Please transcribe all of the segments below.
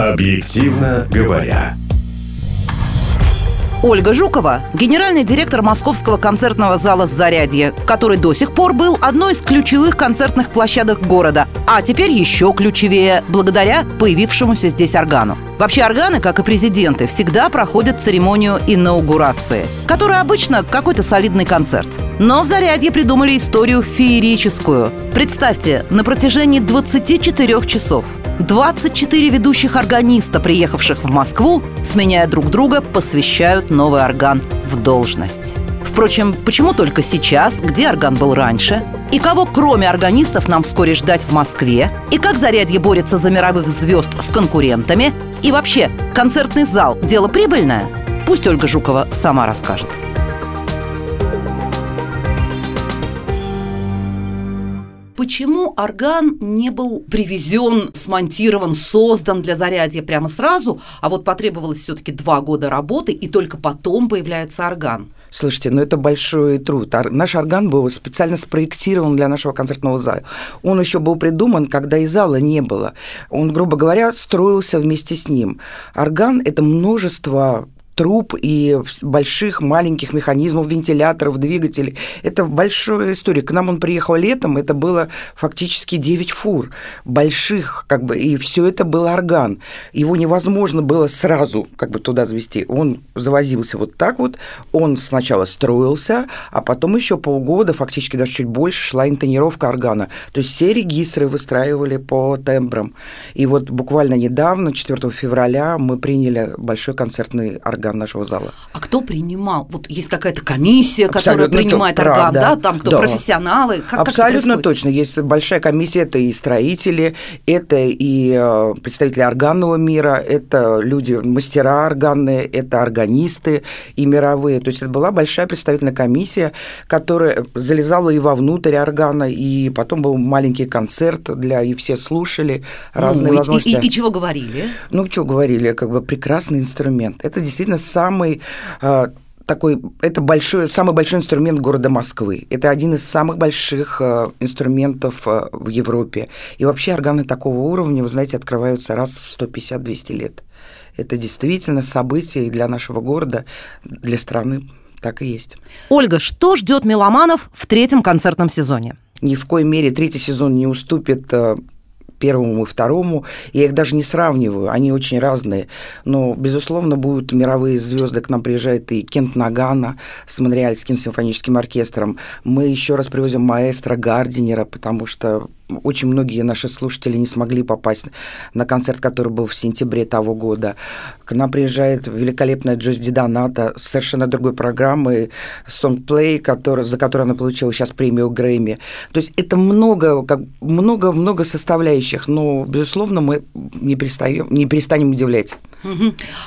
Объективно говоря. Ольга Жукова – генеральный директор Московского концертного зала «Зарядье», который до сих пор был одной из ключевых концертных площадок города, а теперь еще ключевее, благодаря появившемуся здесь органу. Вообще органы, как и президенты, всегда проходят церемонию инаугурации, которая обычно какой-то солидный концерт. Но в «Зарядье» придумали историю феерическую. Представьте, на протяжении 24 часов 24 ведущих органиста, приехавших в Москву, сменяя друг друга, посвящают новый орган в должность. Впрочем, почему только сейчас, где орган был раньше? И кого, кроме органистов, нам вскоре ждать в Москве? И как зарядье борется за мировых звезд с конкурентами? И вообще, концертный зал – дело прибыльное? Пусть Ольга Жукова сама расскажет. Почему орган не был привезен, смонтирован, создан для зарядья прямо сразу, а вот потребовалось все-таки два года работы, и только потом появляется орган? Слушайте, ну это большой труд. Наш орган был специально спроектирован для нашего концертного зала. Он еще был придуман, когда и зала не было. Он, грубо говоря, строился вместе с ним. Орган – это множество труб и больших маленьких механизмов, вентиляторов, двигателей. Это большая история. К нам он приехал летом, это было фактически 9 фур больших, как бы, и все это был орган. Его невозможно было сразу как бы туда завести. Он завозился вот так вот, он сначала строился, а потом еще полгода, фактически даже чуть больше, шла интонировка органа. То есть все регистры выстраивали по тембрам. И вот буквально недавно, 4 февраля, мы приняли большой концертный орган орган нашего зала. А кто принимал? Вот есть какая-то комиссия, которая Абсолютно принимает то, орган, да. да? Там кто, да. профессионалы? Как, Абсолютно как точно. Есть большая комиссия, это и строители, это и э, представители органного мира, это люди, мастера органные, это органисты и мировые. То есть это была большая представительная комиссия, которая залезала и вовнутрь органа, и потом был маленький концерт для, и все слушали разные ну, возможности. И, и, и чего говорили? Ну, что говорили, как бы прекрасный инструмент. Это действительно самый а, такой, это большой, самый большой инструмент города Москвы. Это один из самых больших э, инструментов э, в Европе. И вообще органы такого уровня, вы знаете, открываются раз в 150-200 лет. Это действительно событие и для нашего города, для страны так и есть. Ольга, что ждет меломанов в третьем концертном сезоне? Ни в коей мере третий сезон не уступит первому и второму. Я их даже не сравниваю, они очень разные. Но, безусловно, будут мировые звезды. К нам приезжает и Кент Нагана с Монреальским симфоническим оркестром. Мы еще раз привозим маэстро Гардинера, потому что очень многие наши слушатели не смогли попасть на концерт, который был в сентябре того года. К нам приезжает великолепная Джози Доната с совершенно другой программой Songplay, который, за которую она получила сейчас премию Грэмми. То есть это много, как, много, много составляющих, но, безусловно, мы не, перестаем, не перестанем удивлять.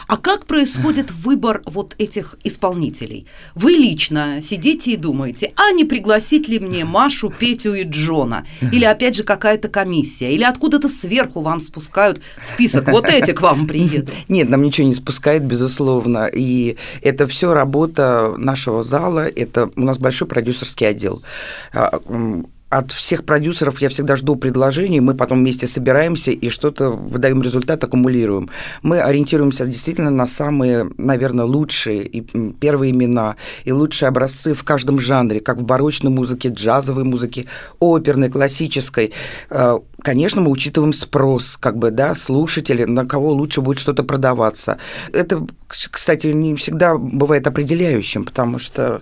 А как происходит выбор вот этих исполнителей? Вы лично сидите и думаете, а не пригласить ли мне Машу, Петю и Джона? Или опять же какая-то комиссия? Или откуда-то сверху вам спускают список, вот эти к вам приедут? Нет, нам ничего не спускают, безусловно. И это все работа нашего зала, это у нас большой продюсерский отдел а, от всех продюсеров я всегда жду предложений, мы потом вместе собираемся и что-то выдаем результат, аккумулируем. Мы ориентируемся действительно на самые, наверное, лучшие и первые имена, и лучшие образцы в каждом жанре, как в барочной музыке, джазовой музыке, оперной, классической. Э, конечно, мы учитываем спрос, как бы, да, слушателей, на кого лучше будет что-то продаваться. Это, кстати, не всегда бывает определяющим, потому что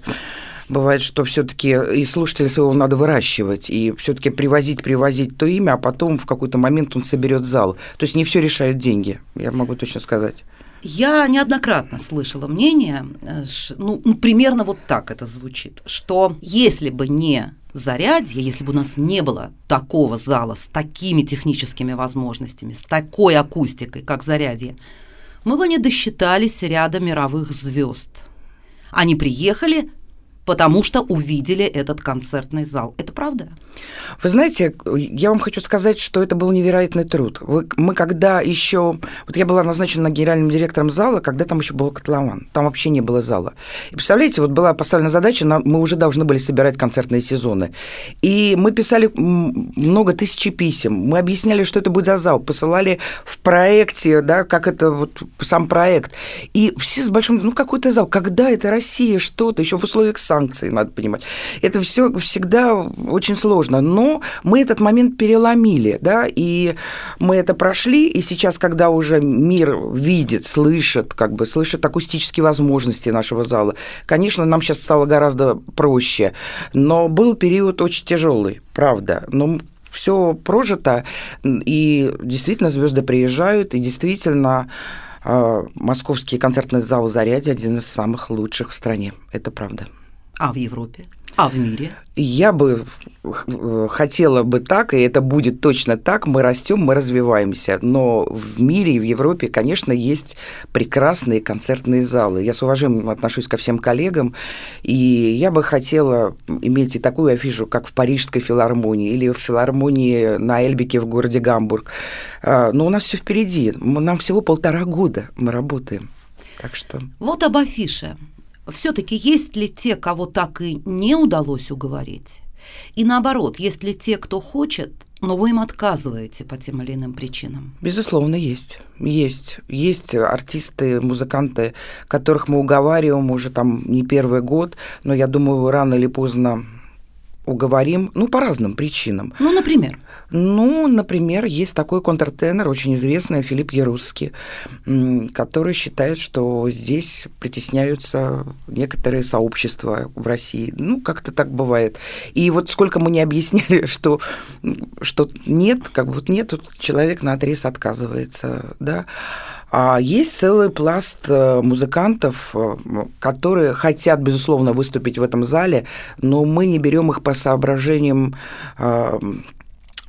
бывает, что все-таки и слушателя своего надо выращивать, и все-таки привозить, привозить то имя, а потом в какой-то момент он соберет зал. То есть не все решают деньги, я могу точно сказать. Я неоднократно слышала мнение, э, ну, ну, примерно вот так это звучит, что если бы не зарядье, если бы у нас не было такого зала с такими техническими возможностями, с такой акустикой, как зарядье, мы бы не досчитались ряда мировых звезд. Они приехали, потому что увидели этот концертный зал. Это правда? Вы знаете, я вам хочу сказать, что это был невероятный труд. Вы, мы когда еще... Вот я была назначена генеральным директором зала, когда там еще был котлован. Там вообще не было зала. И представляете, вот была поставлена задача, мы уже должны были собирать концертные сезоны. И мы писали много тысяч писем. Мы объясняли, что это будет за зал. Посылали в проекте, да, как это вот сам проект. И все с большим... Ну, какой-то зал. Когда это Россия, что-то, еще в условиях санкций, надо понимать. Это все всегда очень сложно. Но мы этот момент переломили, да, и мы это прошли, и сейчас, когда уже мир видит, слышит, как бы слышит акустические возможности нашего зала, конечно, нам сейчас стало гораздо проще. Но был период очень тяжелый, правда. Но все прожито, и действительно звезды приезжают, и действительно а, московский концертный зал «Зарядье» один из самых лучших в стране. Это правда. А в Европе? А в мире? Я бы э, хотела бы так, и это будет точно так. Мы растем, мы развиваемся. Но в мире и в Европе, конечно, есть прекрасные концертные залы. Я с уважением отношусь ко всем коллегам, и я бы хотела иметь и такую афишу, как в Парижской филармонии или в филармонии на Эльбике в городе Гамбург. А, но у нас все впереди. Нам всего полтора года мы работаем. Так что... Вот об афише все-таки есть ли те, кого так и не удалось уговорить? И наоборот, есть ли те, кто хочет, но вы им отказываете по тем или иным причинам? Безусловно, есть. Есть. Есть артисты, музыканты, которых мы уговариваем уже там не первый год, но я думаю, рано или поздно уговорим, ну, по разным причинам. Ну, например? Ну, например, есть такой контртенор, очень известный, Филипп Ярусский, который считает, что здесь притесняются некоторые сообщества в России. Ну, как-то так бывает. И вот сколько мы не объясняли, что, что нет, как вот нет, тут человек на отрез отказывается, да. А есть целый пласт э, музыкантов, э, которые хотят, безусловно, выступить в этом зале, но мы не берем их по соображениям э,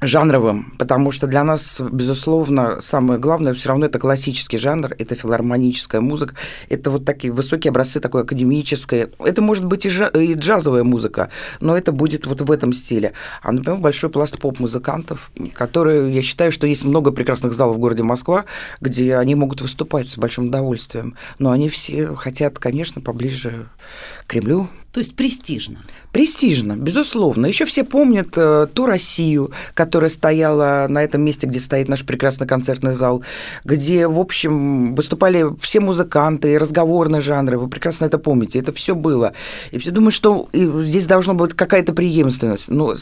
жанровым, потому что для нас, безусловно, самое главное все равно это классический жанр, это филармоническая музыка, это вот такие высокие образцы такой академической. Это может быть и, и джазовая музыка, но это будет вот в этом стиле. А, например, большой пласт поп-музыкантов, которые, я считаю, что есть много прекрасных залов в городе Москва, где они могут выступать с большим удовольствием, но они все хотят, конечно, поближе к Кремлю, то есть престижно. Престижно, безусловно. Еще все помнят э, ту Россию, которая стояла на этом месте, где стоит наш прекрасный концертный зал, где, в общем, выступали все музыканты, разговорные жанры. Вы прекрасно это помните. Это все было. И все думаю, что здесь должна быть какая-то преемственность. Ну,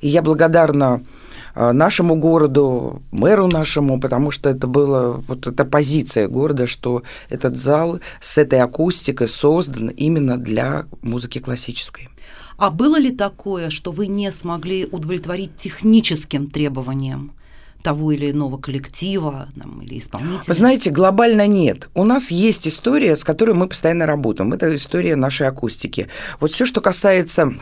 и я благодарна нашему городу, мэру нашему, потому что это была вот эта позиция города, что этот зал с этой акустикой создан именно для музыки классической. А было ли такое, что вы не смогли удовлетворить техническим требованиям? того или иного коллектива там, или исполнителя? Вы знаете, глобально нет. У нас есть история, с которой мы постоянно работаем. Это история нашей акустики. Вот все, что касается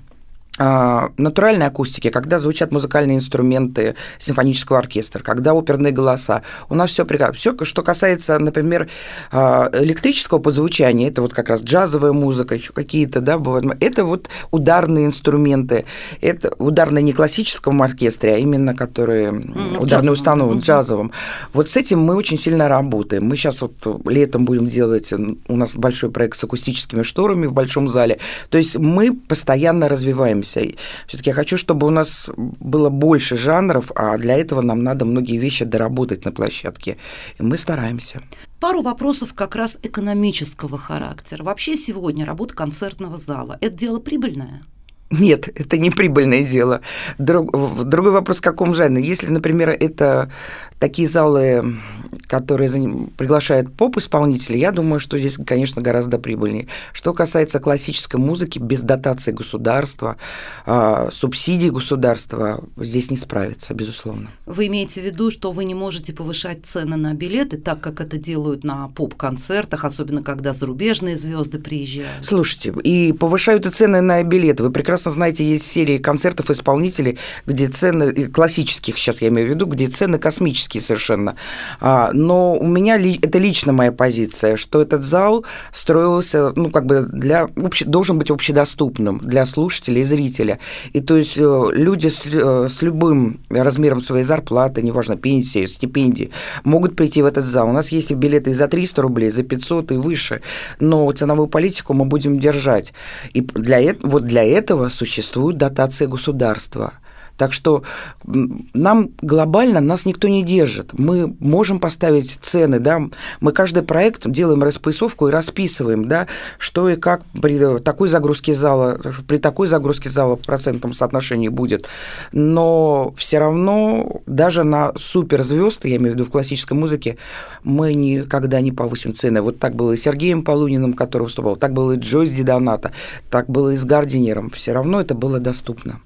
натуральной акустики, когда звучат музыкальные инструменты симфонического оркестра, когда оперные голоса, у нас все прекрасно. Все, что касается, например, а, электрического позвучания, это вот как раз джазовая музыка, еще какие-то, да, бывают, это вот ударные инструменты, это ударные не классическом оркестре, а именно которые mm, ударные установки, mm-hmm. джазовым. Вот с этим мы очень сильно работаем. Мы сейчас вот летом будем делать, у нас большой проект с акустическими шторами в большом зале, то есть мы постоянно развиваем двигаемся. Все-таки я хочу, чтобы у нас было больше жанров, а для этого нам надо многие вещи доработать на площадке. И мы стараемся. Пару вопросов как раз экономического характера. Вообще сегодня работа концертного зала – это дело прибыльное? Нет, это не прибыльное дело. Друг, другой вопрос, в каком жанре. Если, например, это такие залы, которые приглашают поп-исполнителей, я думаю, что здесь, конечно, гораздо прибыльнее. Что касается классической музыки, без дотации государства, а, субсидий государства, здесь не справится, безусловно. Вы имеете в виду, что вы не можете повышать цены на билеты, так как это делают на поп-концертах, особенно когда зарубежные звезды приезжают? Слушайте, и повышают и цены на билеты. Вы прекрасно прекрасно знаете, есть серии концертов исполнителей, где цены, классических сейчас я имею в виду, где цены космические совершенно. А, Но у меня это лично моя позиция, что этот зал строился, ну, как бы для должен быть общедоступным для слушателя и зрителя. И то есть э, люди с, э, с любым размером своей зарплаты, неважно, пенсии, стипендии, могут прийти в этот зал. У нас есть билеты и за 300 рублей, за 500 и выше, но ценовую политику мы будем держать. И для, вот для этого существует дотация государства. Так что нам глобально нас никто не держит. Мы можем поставить цены, да, мы каждый проект делаем расписовку и расписываем, да, что и как при такой загрузке зала, при такой загрузке зала в процентном соотношении будет. Но все равно даже на суперзвезд, я имею в виду в классической музыке, мы никогда не повысим цены. Вот так было и с Сергеем Полуниным, который выступал, так было и Джойс Диданата, так было и с Гардинером. Все равно это было доступно.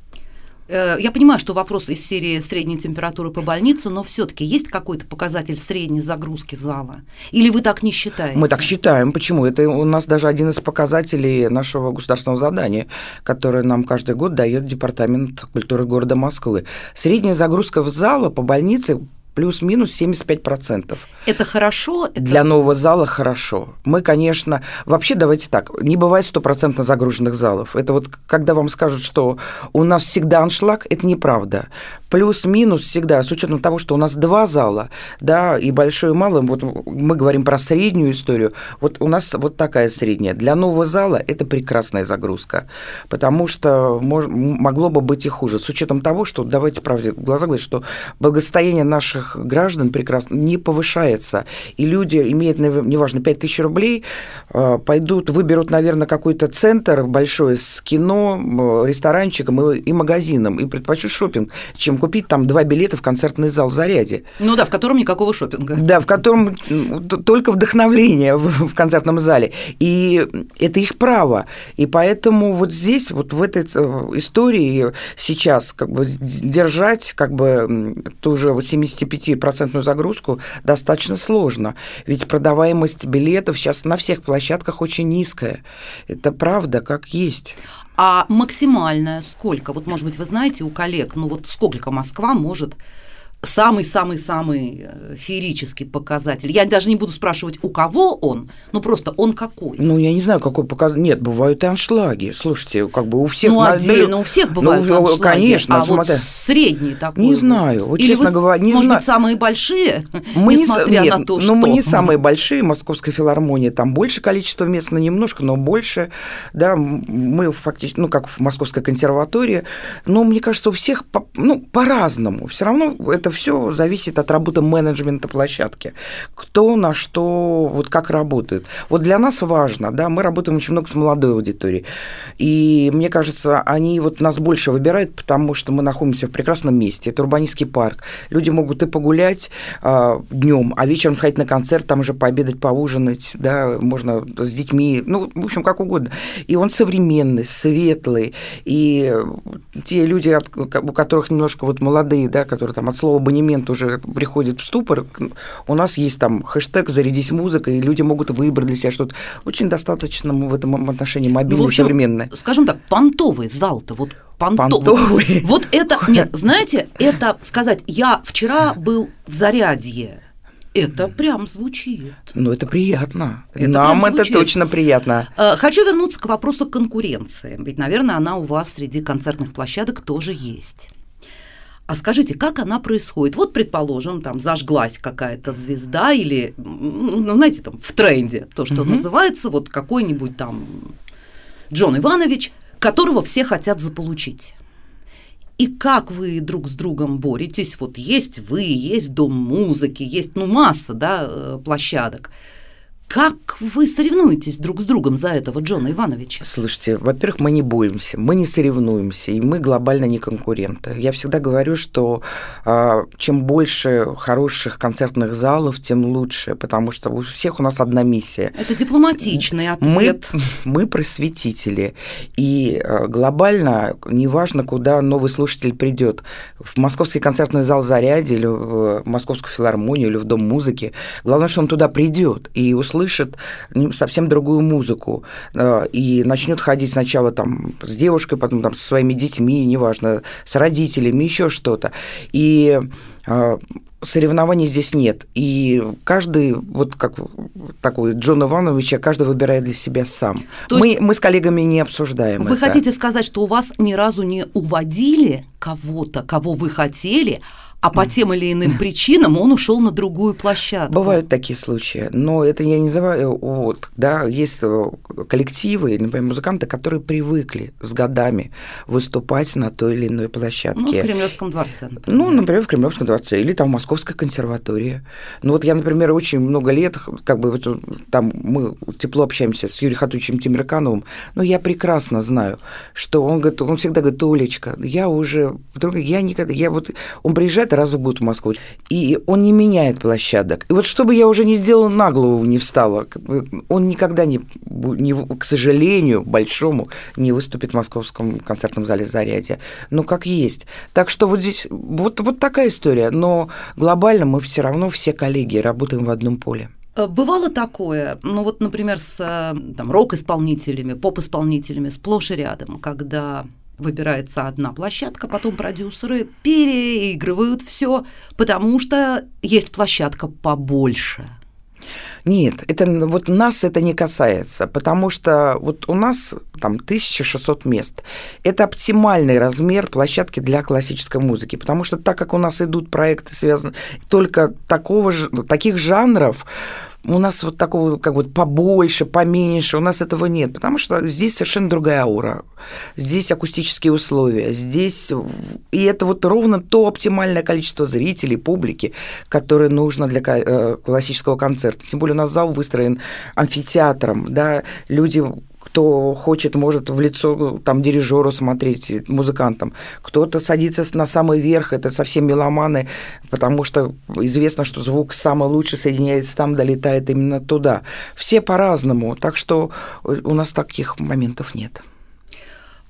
Э, я понимаю, что вопрос из серии средней температуры по больнице, но все-таки есть какой-то показатель средней загрузки зала? Или вы так не считаете? Мы так считаем. Почему? Это у нас даже один из показателей нашего государственного задания, которое нам каждый год дает Департамент культуры города Москвы. Средняя загрузка в зала по больнице плюс-минус 75%. Это хорошо? Это... Для нового зала хорошо. Мы, конечно, вообще давайте так, не бывает стопроцентно загруженных залов. Это вот когда вам скажут, что у нас всегда аншлаг, это неправда. Плюс-минус всегда, с учетом того, что у нас два зала, да, и большой и малый, вот мы говорим про среднюю историю, вот у нас вот такая средняя. Для нового зала это прекрасная загрузка, потому что мож, могло бы быть и хуже, с учетом того, что, давайте правде в глаза говорить, что благосостояние наших граждан прекрасно не повышается. И люди, имеют, неважно, 5 тысяч рублей, э, пойдут, выберут, наверное, какой-то центр большой с кино, ресторанчиком и, и магазином, и предпочтут шопинг, чем купить там два билета в концертный зал в Заряде. Ну да, в котором никакого шопинга. Да, в котором только вдохновление в, концертном зале. И это их право. И поэтому вот здесь, вот в этой э, истории сейчас как бы держать как бы ту же 75 25% загрузку достаточно сложно. Ведь продаваемость билетов сейчас на всех площадках очень низкая. Это правда, как есть. А максимальная сколько? Вот, может быть, вы знаете у коллег, ну вот сколько Москва может самый-самый-самый э, феерический показатель. Я даже не буду спрашивать, у кого он, но просто он какой. Ну, я не знаю, какой показатель. Нет, бывают и аншлаги. Слушайте, как бы у всех... Ну, отдельно у всех ну, бывают ну, аншлаги. Конечно. А смотри... вот средний такой. Не знаю. Вот, Или честно вы, говоря, не может знаю. быть, самые большие, мы несмотря не, нет, на то, что... Ну, мы не самые большие, Московская филармония, там больше количество мест, но немножко, но больше. Да, мы фактически, ну, как в Московской консерватории, но мне кажется, у всех, ну, по-разному. Все равно это все зависит от работы менеджмента площадки. Кто на что, вот как работает. Вот для нас важно, да, мы работаем очень много с молодой аудиторией. И мне кажется, они вот нас больше выбирают, потому что мы находимся в прекрасном месте. Это урбанистский парк. Люди могут и погулять а, днем, а вечером сходить на концерт, там уже пообедать, поужинать, да, можно с детьми, ну, в общем, как угодно. И он современный, светлый. И те люди, у которых немножко вот молодые, да, которые там от слова абонемент уже приходит в ступор, у нас есть там хэштег «Зарядись музыкой», и люди могут выбрать для себя что-то. Очень достаточно в этом отношении мобильное, ну, современное. Скажем так, понтовый зал-то, вот понтовый. понтовый. Вот это, нет, знаете, это сказать, я вчера был в Зарядье, это прям звучит. Ну, это приятно. Это Нам это точно приятно. Э, хочу вернуться к вопросу конкуренции. Ведь, наверное, она у вас среди концертных площадок тоже есть. А скажите, как она происходит? Вот, предположим, там зажглась какая-то звезда или, ну, знаете, там в тренде, то, что угу. называется, вот какой-нибудь там Джон Иванович, которого все хотят заполучить. И как вы друг с другом боретесь? Вот есть вы, есть дом музыки, есть ну масса да, э, площадок. Как вы соревнуетесь друг с другом за этого Джона Ивановича? Слушайте, во-первых, мы не боимся, мы не соревнуемся, и мы глобально не конкуренты. Я всегда говорю, что э, чем больше хороших концертных залов, тем лучше, потому что у всех у нас одна миссия. Это дипломатичный ответ. Мы, мы просветители, и э, глобально, неважно, куда новый слушатель придет, в Московский концертный зал «Заряде» или в Московскую филармонию, или в Дом музыки, главное, что он туда придет и услышит услышит совсем другую музыку э, и начнет ходить сначала там с девушкой, потом там со своими детьми, неважно, с родителями, еще что-то. И э, соревнований здесь нет. И каждый, вот как такой Джон Иванович, а каждый выбирает для себя сам. То мы, мы с коллегами не обсуждаем Вы это. хотите сказать, что у вас ни разу не уводили кого-то, кого вы хотели, а по тем или иным причинам он ушел на другую площадку. Бывают такие случаи, но это я не называю, вот, да, есть э, коллективы, например, музыканты, которые привыкли с годами выступать на той или иной площадке. Ну, в Кремлевском дворце, например. Ну, например, в Кремлевском дворце или там в Московской консерватории. Ну, вот я, например, очень много лет, как бы вот, там мы тепло общаемся с Юрием Хатучевым Тимиркановым, но я прекрасно знаю, что он говорит, он всегда говорит, Олечка, я уже, я никогда, я вот, он приезжает раз в год в Москву. И он не меняет площадок. И вот чтобы я уже не сделала на голову не встала, он никогда не, не к сожалению, большому, не выступит в Московском концертном зале «Зарядье». Ну, как есть. Так что вот здесь вот, вот такая история. Но глобально мы все равно все коллеги работаем в одном поле. Э, бывало такое, ну вот, например, с э, рок-исполнителями, поп-исполнителями сплошь и рядом, когда выбирается одна площадка, потом продюсеры переигрывают все, потому что есть площадка побольше. Нет, это вот нас это не касается, потому что вот у нас там 1600 мест. Это оптимальный размер площадки для классической музыки, потому что так как у нас идут проекты связаны только такого же, таких жанров, у нас вот такого как бы побольше, поменьше, у нас этого нет, потому что здесь совершенно другая аура, здесь акустические условия, здесь... И это вот ровно то оптимальное количество зрителей, публики, которое нужно для э, классического концерта. Тем более у нас зал выстроен амфитеатром, да, люди кто хочет, может в лицо там дирижеру смотреть, музыкантам. Кто-то садится на самый верх, это совсем меломаны, потому что известно, что звук самый лучший соединяется там, долетает именно туда. Все по-разному, так что у нас таких моментов нет.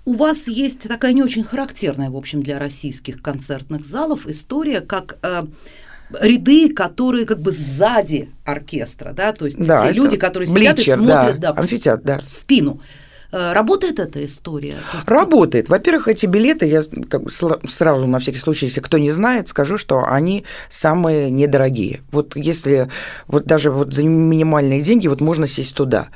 У вас есть такая не очень характерная, в общем, для российских концертных залов история, как э, ряды, которые как бы сзади оркестра, да, то есть да, те люди, которые сидят бличер, и смотрят да, да, в, да. в спину. Э, работает эта история? Работает. Во-первых, эти билеты, я как бы сразу на всякий случай, если кто не знает, скажу, что они самые недорогие. Вот если вот даже вот за минимальные деньги вот можно сесть туда.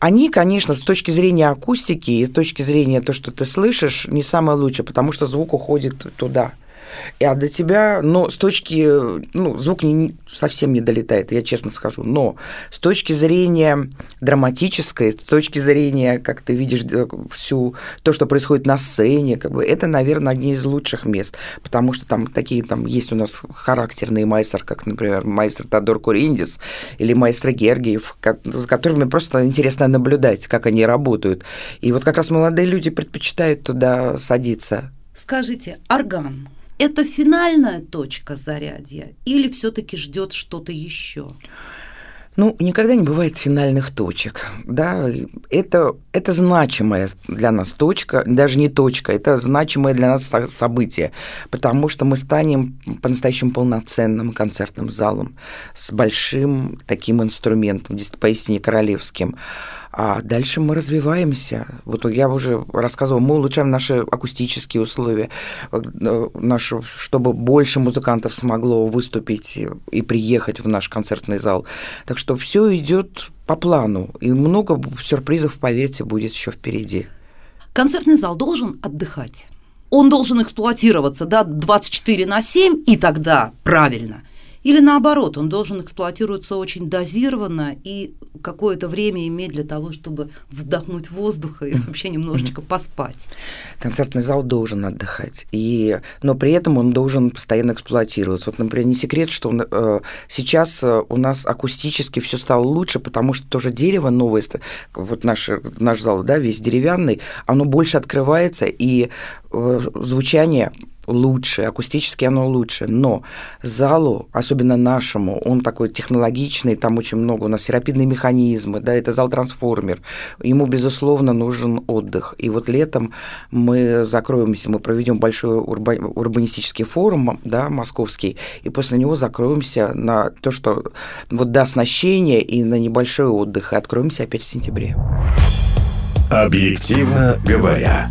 Они, конечно, с точки зрения акустики и с точки зрения то, что ты слышишь, не самое лучшее, потому что звук уходит туда а до тебя, но с точки, ну, звук не, совсем не долетает, я честно скажу, но с точки зрения драматической, с точки зрения, как ты видишь э, всю то, что происходит на сцене, как бы, это, наверное, одни из лучших мест, потому что там такие, там есть у нас характерные майстер, как, например, майстер Тодор Куриндис или майстер Гергиев, за которыми просто интересно наблюдать, как они работают. И вот как раз молодые люди предпочитают туда садиться. Скажите, орган это финальная точка зарядья или все-таки ждет что-то еще? Ну, никогда не бывает финальных точек. Да? Это, это значимая для нас точка, даже не точка, это значимое для нас событие, потому что мы станем по-настоящему полноценным концертным залом с большим таким инструментом, поистине королевским. А дальше мы развиваемся. Вот я уже рассказывала, мы улучшаем наши акустические условия, э, наши, чтобы больше музыкантов смогло выступить и приехать в наш концертный зал. Так что все идет по плану, и много сюрпризов, поверьте, будет еще впереди. Концертный зал должен отдыхать. Он должен эксплуатироваться да, 24 на 7, и тогда правильно – или наоборот, он должен эксплуатироваться очень дозированно и какое-то время иметь для того, чтобы вдохнуть воздуха и вообще немножечко поспать. Концертный зал должен отдыхать, и, но при этом он должен постоянно эксплуатироваться. Вот, например, не секрет, что э, сейчас э, у нас акустически все стало лучше, потому что тоже дерево новое, вот наш, наш зал, да, весь деревянный, оно больше открывается, и э, звучание лучше, акустически оно лучше, но залу, особенно нашему, он такой технологичный, там очень много у нас серапидные механизмы, да, это зал-трансформер, ему, безусловно, нужен отдых. И вот летом мы закроемся, мы проведем большой урба урбанистический форум, да, московский, и после него закроемся на то, что вот до оснащения и на небольшой отдых, и откроемся опять в сентябре. Объективно говоря.